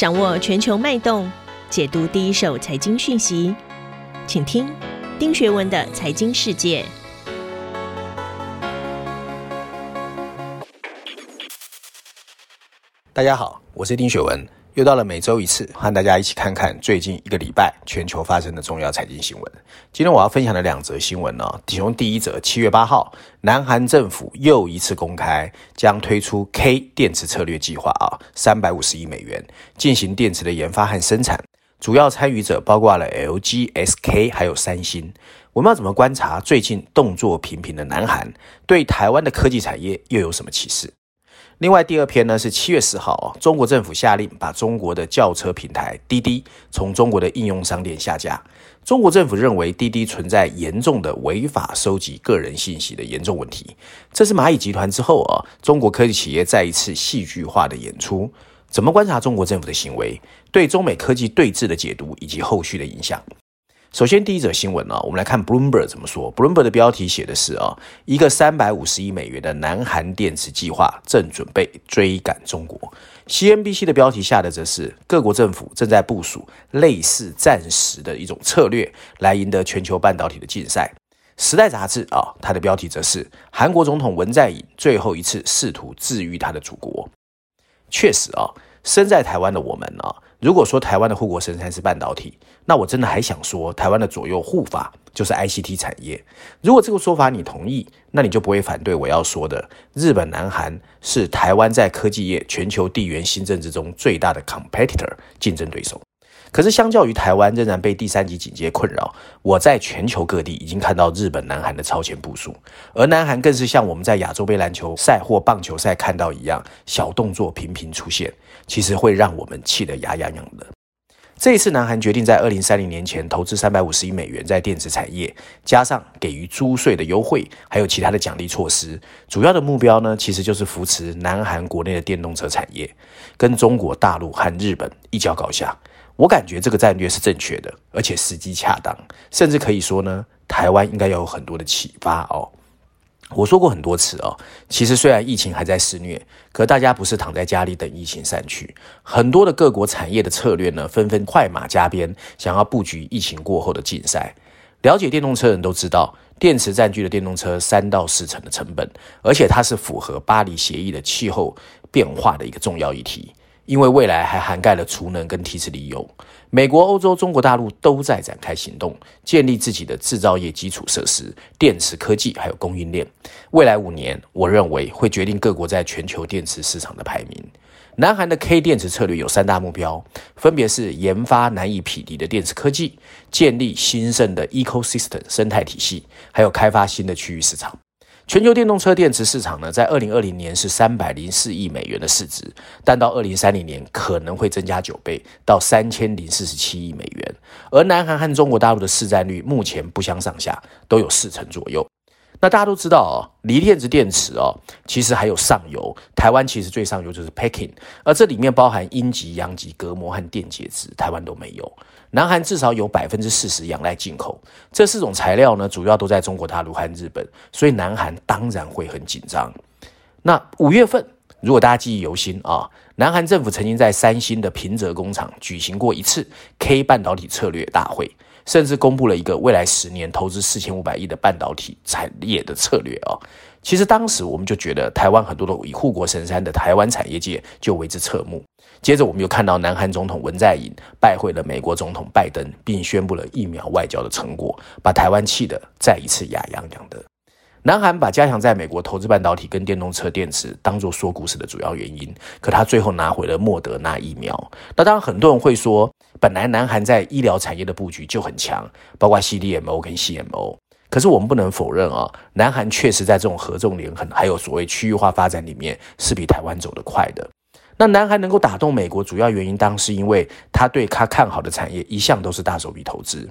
掌握全球脉动，解读第一手财经讯息，请听丁学文的财经世界。大家好，我是丁学文。又到了每周一次，和大家一起看看最近一个礼拜全球发生的重要财经新闻。今天我要分享的两则新闻呢，其中第一则，七月八号，南韩政府又一次公开将推出 K 电池策略计划啊，三百五十亿美元进行电池的研发和生产，主要参与者包括了 LG、SK 还有三星。我们要怎么观察最近动作频频的南韩对台湾的科技产业又有什么启示？另外，第二篇呢是七月四号啊，中国政府下令把中国的轿车平台滴滴从中国的应用商店下架。中国政府认为滴滴存在严重的违法收集个人信息的严重问题。这是蚂蚁集团之后啊，中国科技企业再一次戏剧化的演出。怎么观察中国政府的行为，对中美科技对峙的解读以及后续的影响？首先，第一则新闻呢，我们来看 Bloomberg 怎么说。Bloomberg 的标题写的是啊，一个三百五十亿美元的南韩电池计划正准备追赶中国。CNBC 的标题下的则是各国政府正在部署类似战时的一种策略来赢得全球半导体的竞赛。时代杂志啊，它的标题则是韩国总统文在寅最后一次试图治愈他的祖国。确实啊，身在台湾的我们啊。如果说台湾的护国神山是半导体，那我真的还想说台湾的左右护法就是 ICT 产业。如果这个说法你同意，那你就不会反对我要说的，日本、南韩是台湾在科技业全球地缘新政之中最大的 competitor 竞争对手。可是，相较于台湾仍然被第三级警戒困扰，我在全球各地已经看到日本、南韩的超前部署，而南韩更是像我们在亚洲杯篮球赛或棒球赛看到一样，小动作频频出现，其实会让我们气得牙痒痒的。这一次，南韩决定在二零三零年前投资三百五十亿美元在电子产业，加上给予租税的优惠，还有其他的奖励措施，主要的目标呢，其实就是扶持南韩国内的电动车产业，跟中国大陆和日本一较高下。我感觉这个战略是正确的，而且时机恰当，甚至可以说呢，台湾应该要有很多的启发哦。我说过很多次哦，其实虽然疫情还在肆虐，可大家不是躺在家里等疫情散去，很多的各国产业的策略呢，纷纷快马加鞭，想要布局疫情过后的竞赛。了解电动车的人都知道，电池占据了电动车三到四成的成本，而且它是符合巴黎协议的气候变化的一个重要议题。因为未来还涵盖了储能跟提质利用，美国、欧洲、中国大陆都在展开行动，建立自己的制造业基础设施、电池科技还有供应链。未来五年，我认为会决定各国在全球电池市场的排名。南韩的 K 电池策略有三大目标，分别是研发难以匹敌的电池科技，建立兴盛的 ecosystem 生态体系，还有开发新的区域市场。全球电动车电池市场呢，在二零二零年是三百零四亿美元的市值，但到二零三零年可能会增加九倍，到三千零四十七亿美元。而南韩和中国大陆的市占率目前不相上下，都有四成左右。那大家都知道哦，锂电池电池哦，其实还有上游，台湾其实最上游就是 packing，而这里面包含阴极、阳极、隔膜和电解质，台湾都没有。南韩至少有百分之四十仰赖进口，这四种材料呢，主要都在中国大陆和日本，所以南韩当然会很紧张。那五月份，如果大家记忆犹新啊，南韩政府曾经在三星的平泽工厂举行过一次 K 半导体策略大会，甚至公布了一个未来十年投资四千五百亿的半导体产业的策略哦。其实当时我们就觉得，台湾很多的以护国神山的台湾产业界就为之侧目。接着，我们又看到南韩总统文在寅拜会了美国总统拜登，并宣布了疫苗外交的成果，把台湾气得再一次哑痒痒的。南韩把加强在美国投资半导体跟电动车电池当做说故事的主要原因，可他最后拿回了莫德纳疫苗。那当然，很多人会说，本来南韩在医疗产业的布局就很强，包括 CDMO 跟 CMO。可是我们不能否认啊，南韩确实在这种合纵连横，还有所谓区域化发展里面是比台湾走得快的。那南韩能够打动美国，主要原因当然是因为他对他看好的产业一向都是大手笔投资，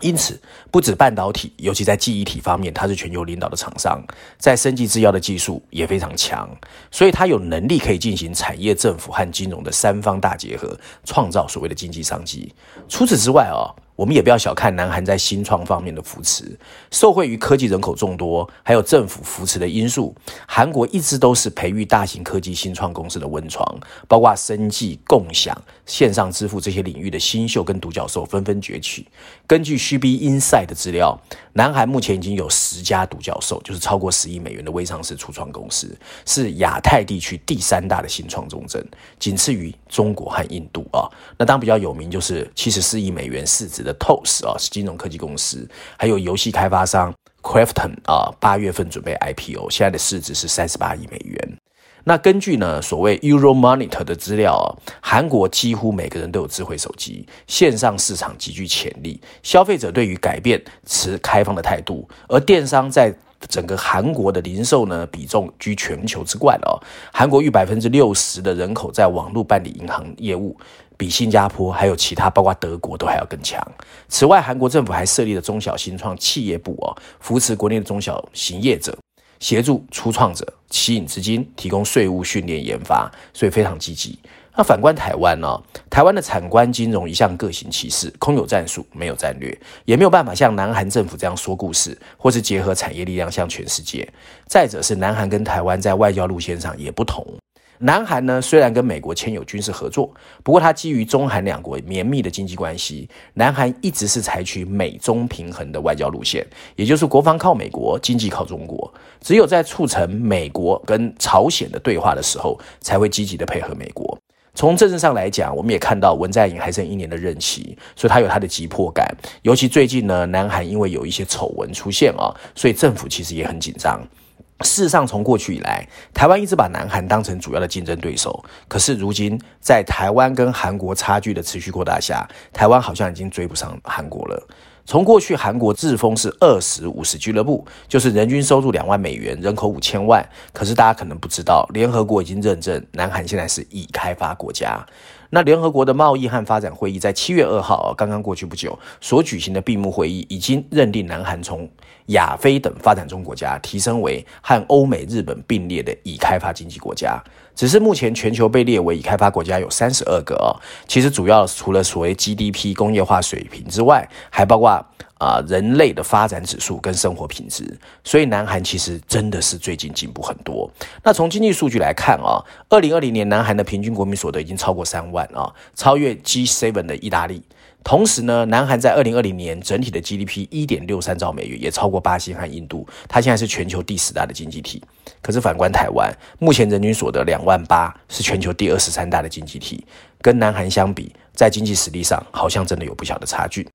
因此不止半导体，尤其在记忆体方面，它是全球领导的厂商，在生技制药的技术也非常强，所以它有能力可以进行产业、政府和金融的三方大结合，创造所谓的经济商机。除此之外啊。我们也不要小看南韩在新创方面的扶持，受惠于科技人口众多，还有政府扶持的因素，韩国一直都是培育大型科技新创公司的温床，包括生技、共享、线上支付这些领域的新秀跟独角兽纷纷崛起。根据 SHB Insight 的资料，南韩目前已经有十家独角兽，就是超过十亿美元的微上市初创公司，是亚太地区第三大的新创重镇，仅次于中国和印度啊。那当比较有名就是七十四亿美元市值的。Toast 啊，是金融科技公司，还有游戏开发商 Crafton 啊，八月份准备 IPO，现在的市值是三十八亿美元。那根据呢所谓 Euromonitor 的资料啊，韩国几乎每个人都有智慧手机，线上市场极具潜力，消费者对于改变持开放的态度，而电商在整个韩国的零售呢比重居全球之冠哦，韩国逾百分之六十的人口在网络办理银行业务。比新加坡还有其他，包括德国都还要更强。此外，韩国政府还设立了中小新创企业部哦，扶持国内的中小型业者，协助初创者吸引资金，提供税务训练研发，所以非常积极。那反观台湾呢？台湾的产官金融一向各行其事，空有战术，没有战略，也没有办法像南韩政府这样说故事，或是结合产业力量向全世界。再者是南韩跟台湾在外交路线上也不同。南韩呢，虽然跟美国签有军事合作，不过它基于中韩两国绵密的经济关系，南韩一直是采取美中平衡的外交路线，也就是国防靠美国，经济靠中国。只有在促成美国跟朝鲜的对话的时候，才会积极的配合美国。从政治上来讲，我们也看到文在寅还剩一年的任期，所以他有他的急迫感。尤其最近呢，南韩因为有一些丑闻出现啊，所以政府其实也很紧张。事实上，从过去以来，台湾一直把南韩当成主要的竞争对手。可是如今，在台湾跟韩国差距的持续扩大下，台湾好像已经追不上韩国了。从过去韩国自封是二十五十俱乐部，就是人均收入两万美元，人口五千万。可是大家可能不知道，联合国已经认证南韩现在是已开发国家。那联合国的贸易和发展会议在七月二号，刚刚过去不久所举行的闭幕会议，已经认定南韩从亚非等发展中国家提升为和欧美、日本并列的已开发经济国家。只是目前全球被列为已开发国家有三十二个哦，其实主要除了所谓 GDP 工业化水平之外，还包括。啊，人类的发展指数跟生活品质，所以南韩其实真的是最近进步很多。那从经济数据来看啊，二零二零年南韩的平均国民所得已经超过三万啊，超越 G7 的意大利。同时呢，南韩在二零二零年整体的 GDP 一点六三兆美元，也超过巴西和印度。它现在是全球第十大的经济体。可是反观台湾，目前人均所得两万八，是全球第二十三大的经济体。跟南韩相比，在经济实力上，好像真的有不小的差距。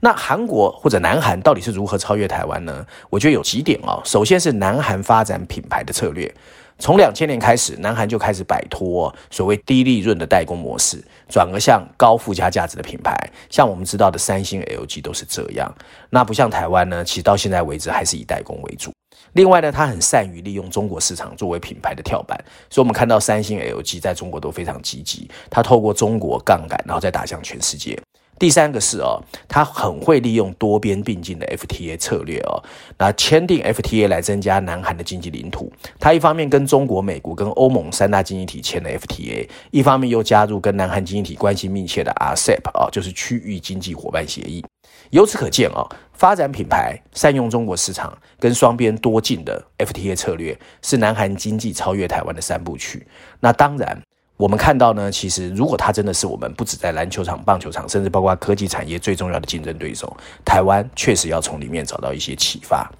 那韩国或者南韩到底是如何超越台湾呢？我觉得有几点哦。首先是南韩发展品牌的策略，从两千年开始，南韩就开始摆脱所谓低利润的代工模式，转而向高附加价值的品牌，像我们知道的三星、LG 都是这样。那不像台湾呢，其实到现在为止还是以代工为主。另外呢，它很善于利用中国市场作为品牌的跳板，所以我们看到三星、LG 在中国都非常积极，它透过中国杠杆，然后再打向全世界。第三个是哦，他很会利用多边并进的 FTA 策略哦，那签订 FTA 来增加南韩的经济领土。他一方面跟中国、美国跟欧盟三大经济体签了 FTA，一方面又加入跟南韩经济体关系密切的 RCEP 啊，就是区域经济伙伴协议。由此可见啊，发展品牌、善用中国市场跟双边多进的 FTA 策略，是南韩经济超越台湾的三部曲。那当然。我们看到呢，其实如果它真的是我们不止在篮球场、棒球场，甚至包括科技产业最重要的竞争对手，台湾确实要从里面找到一些启发。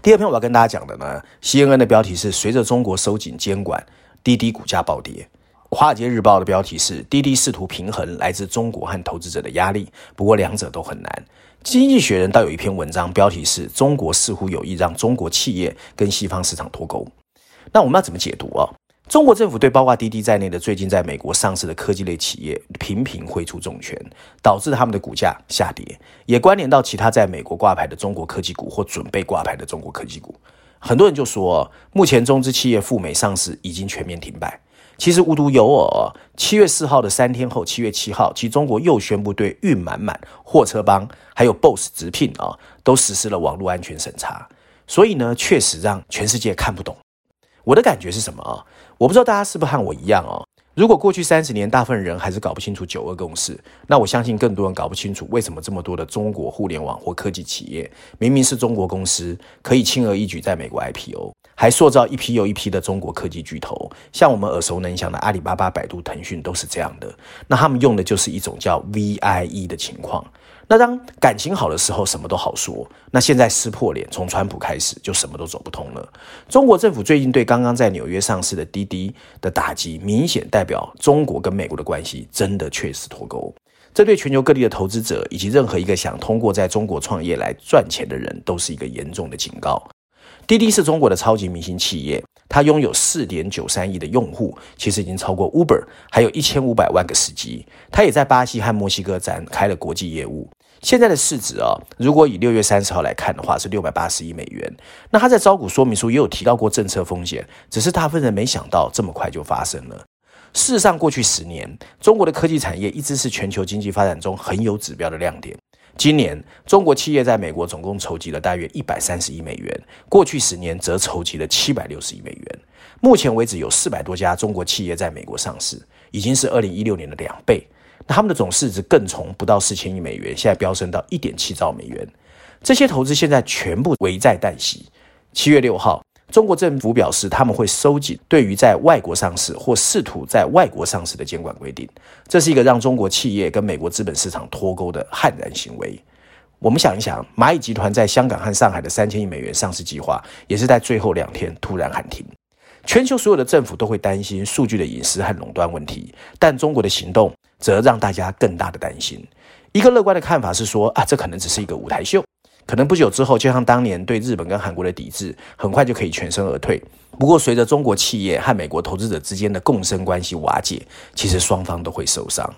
第二篇我要跟大家讲的呢，CNN 的标题是随着中国收紧监管，滴滴股价暴跌。华尔街日报的标题是滴滴试图平衡来自中国和投资者的压力，不过两者都很难。经济学人倒有一篇文章，标题是中国似乎有意让中国企业跟西方市场脱钩。那我们要怎么解读啊？中国政府对包括滴滴在内的最近在美国上市的科技类企业频频挥出重拳，导致他们的股价下跌，也关联到其他在美国挂牌的中国科技股或准备挂牌的中国科技股。很多人就说，目前中资企业赴美上市已经全面停摆。其实无独有偶，七月四号的三天后，七月七号，其中国又宣布对运满满、货车帮还有 BOSS 直聘啊，都实施了网络安全审查。所以呢，确实让全世界看不懂。我的感觉是什么啊？我不知道大家是不是和我一样哦？如果过去三十年大部分人还是搞不清楚九二共识，那我相信更多人搞不清楚为什么这么多的中国互联网或科技企业明明是中国公司，可以轻而易举在美国 IPO，还塑造一批又一批的中国科技巨头，像我们耳熟能详的阿里巴巴、百度、腾讯都是这样的。那他们用的就是一种叫 VIE 的情况。那当感情好的时候，什么都好说。那现在撕破脸，从川普开始就什么都走不通了。中国政府最近对刚刚在纽约上市的滴滴的打击，明显代表中国跟美国的关系真的确实脱钩。这对全球各地的投资者以及任何一个想通过在中国创业来赚钱的人，都是一个严重的警告。滴滴是中国的超级明星企业，它拥有四点九三亿的用户，其实已经超过 Uber，还有一千五百万个司机。它也在巴西和墨西哥展开了国际业务。现在的市值啊，如果以六月三十号来看的话，是六百八十亿美元。那它在招股说明书也有提到过政策风险，只是大部分人没想到这么快就发生了。事实上，过去十年，中国的科技产业一直是全球经济发展中很有指标的亮点。今年，中国企业在美国总共筹集了大约一百三十亿美元，过去十年则筹集了七百六十亿美元。目前为止，有四百多家中国企业在美国上市，已经是二零一六年的两倍。那他们的总市值更从不到四千亿美元，现在飙升到一点七兆美元。这些投资现在全部危在旦夕。七月六号，中国政府表示，他们会收紧对于在外国上市或试图在外国上市的监管规定。这是一个让中国企业跟美国资本市场脱钩的悍然行为。我们想一想，蚂蚁集团在香港和上海的三千亿美元上市计划，也是在最后两天突然喊停。全球所有的政府都会担心数据的隐私和垄断问题，但中国的行动则让大家更大的担心。一个乐观的看法是说，啊，这可能只是一个舞台秀。可能不久之后，就像当年对日本跟韩国的抵制，很快就可以全身而退。不过，随着中国企业和美国投资者之间的共生关系瓦解，其实双方都会受伤。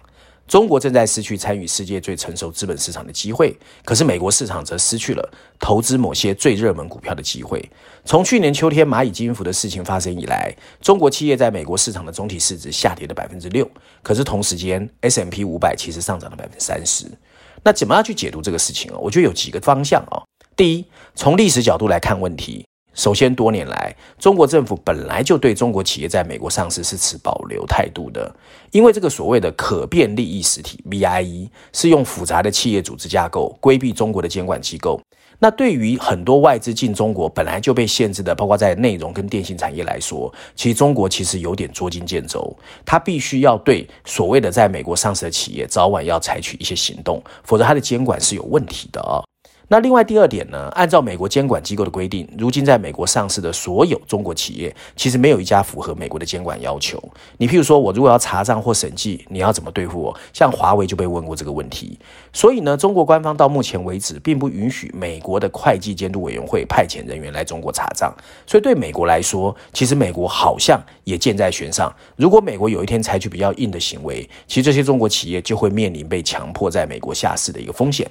中国正在失去参与世界最成熟资本市场的机会，可是美国市场则失去了投资某些最热门股票的机会。从去年秋天蚂蚁金服的事情发生以来，中国企业在美国市场的总体市值下跌了百分之六，可是同时间 S M P 五百其实上涨了百分之三十。那怎么样去解读这个事情啊？我觉得有几个方向啊。第一，从历史角度来看问题。首先，多年来，中国政府本来就对中国企业在美国上市是持保留态度的，因为这个所谓的可变利益实体 VIE 是用复杂的企业组织架构规避中国的监管机构。那对于很多外资进中国本来就被限制的，包括在内容跟电信产业来说，其实中国其实有点捉襟见肘，它必须要对所谓的在美国上市的企业早晚要采取一些行动，否则它的监管是有问题的啊。那另外第二点呢，按照美国监管机构的规定，如今在美国上市的所有中国企业，其实没有一家符合美国的监管要求。你譬如说，我如果要查账或审计，你要怎么对付我？像华为就被问过这个问题。所以呢，中国官方到目前为止，并不允许美国的会计监督委员会派遣人员来中国查账。所以对美国来说，其实美国好像也箭在弦上。如果美国有一天采取比较硬的行为，其实这些中国企业就会面临被强迫在美国下市的一个风险。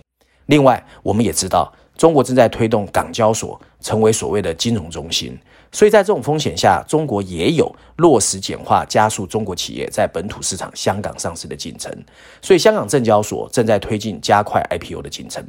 另外，我们也知道，中国正在推动港交所成为所谓的金融中心，所以在这种风险下，中国也有落实简化、加速中国企业在本土市场香港上市的进程。所以，香港证交所正在推进加快 IPO 的进程。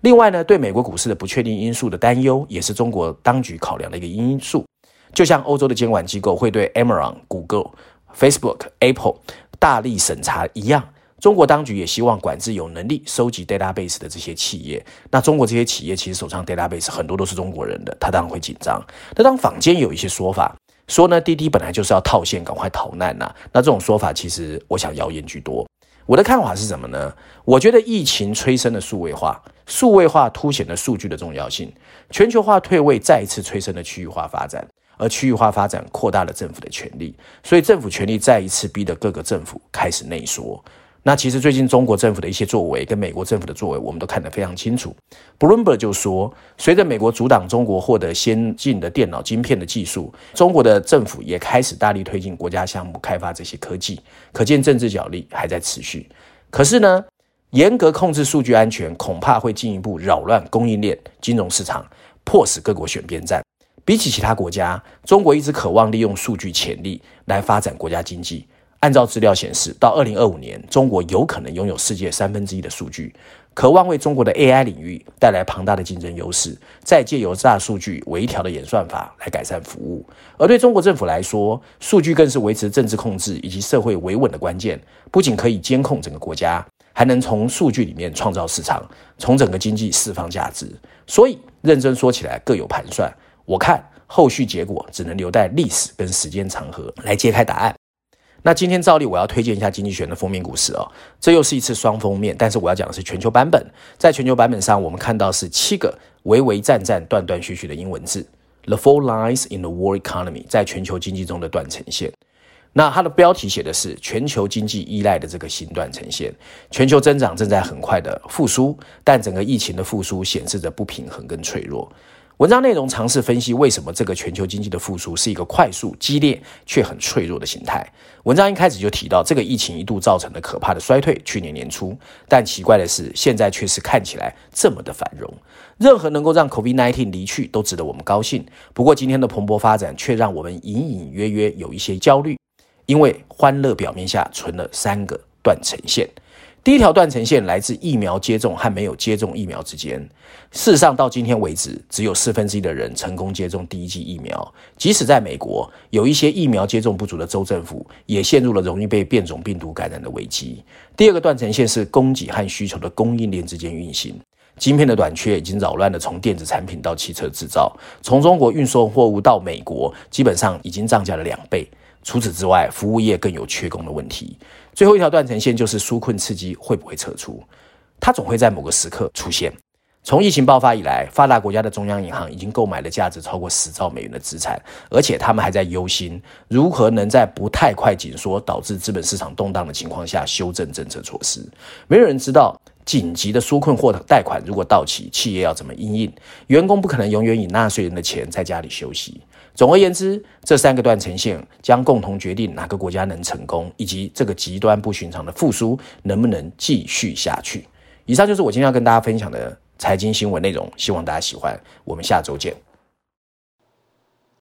另外呢，对美国股市的不确定因素的担忧，也是中国当局考量的一个因素。就像欧洲的监管机构会对 Amazon、Google、Facebook、Apple 大力审查一样。中国当局也希望管制有能力收集 database 的这些企业。那中国这些企业其实手上 database 很多都是中国人的，他当然会紧张。那当坊间有一些说法说呢，滴滴本来就是要套现，赶快逃难呐、啊。那这种说法其实我想谣言居多。我的看法是什么呢？我觉得疫情催生了数位化，数位化凸显了数据的重要性。全球化退位再一次催生了区域化发展，而区域化发展扩大了政府的权力，所以政府权力再一次逼得各个政府开始内缩。那其实最近中国政府的一些作为跟美国政府的作为，我们都看得非常清楚。Bloomberg 就说，随着美国阻挡中国获得先进的电脑晶片的技术，中国的政府也开始大力推进国家项目开发这些科技，可见政治角力还在持续。可是呢，严格控制数据安全，恐怕会进一步扰乱供应链、金融市场，迫使各国选边站。比起其他国家，中国一直渴望利用数据潜力来发展国家经济。按照资料显示，到二零二五年，中国有可能拥有世界三分之一的数据，渴望为中国的 AI 领域带来庞大的竞争优势，再借由大数据微调的演算法来改善服务。而对中国政府来说，数据更是维持政治控制以及社会维稳的关键。不仅可以监控整个国家，还能从数据里面创造市场，从整个经济释放价值。所以，认真说起来各有盘算。我看后续结果只能留待历史跟时间长河来揭开答案。那今天照例我要推荐一下《经济学》的封面故事哦，这又是一次双封面，但是我要讲的是全球版本。在全球版本上，我们看到是七个微微战战、断断续续的英文字：The four lines in the world economy，在全球经济中的断层线。那它的标题写的是全球经济依赖的这个新断层线，全球增长正在很快的复苏，但整个疫情的复苏显示着不平衡跟脆弱。文章内容尝试分析为什么这个全球经济的复苏是一个快速、激烈却很脆弱的形态。文章一开始就提到，这个疫情一度造成了可怕的衰退。去年年初，但奇怪的是，现在却是看起来这么的繁荣。任何能够让 COVID-19 离去，都值得我们高兴。不过，今天的蓬勃发展却让我们隐隐约约有一些焦虑，因为欢乐表面下存了三个断层线。第一条断层线来自疫苗接种和没有接种疫苗之间。事实上，到今天为止，只有四分之一的人成功接种第一剂疫苗。即使在美国，有一些疫苗接种不足的州政府，也陷入了容易被变种病毒感染的危机。第二个断层线是供给和需求的供应链之间运行。晶片的短缺已经扰乱了从电子产品到汽车制造，从中国运送货物到美国，基本上已经涨价了两倍。除此之外，服务业更有缺工的问题。最后一条断层线就是纾困刺激会不会撤出？它总会在某个时刻出现。从疫情爆发以来，发达国家的中央银行已经购买了价值超过十兆美元的资产，而且他们还在忧心如何能在不太快紧缩导致资本市场动荡的情况下修正政策措施。没有人知道紧急的纾困或贷款如果到期，企业要怎么应应？员工不可能永远以纳税人的钱在家里休息。总而言之，这三个段呈现将共同决定哪个国家能成功，以及这个极端不寻常的复苏能不能继续下去。以上就是我今天要跟大家分享的财经新闻内容，希望大家喜欢。我们下周见。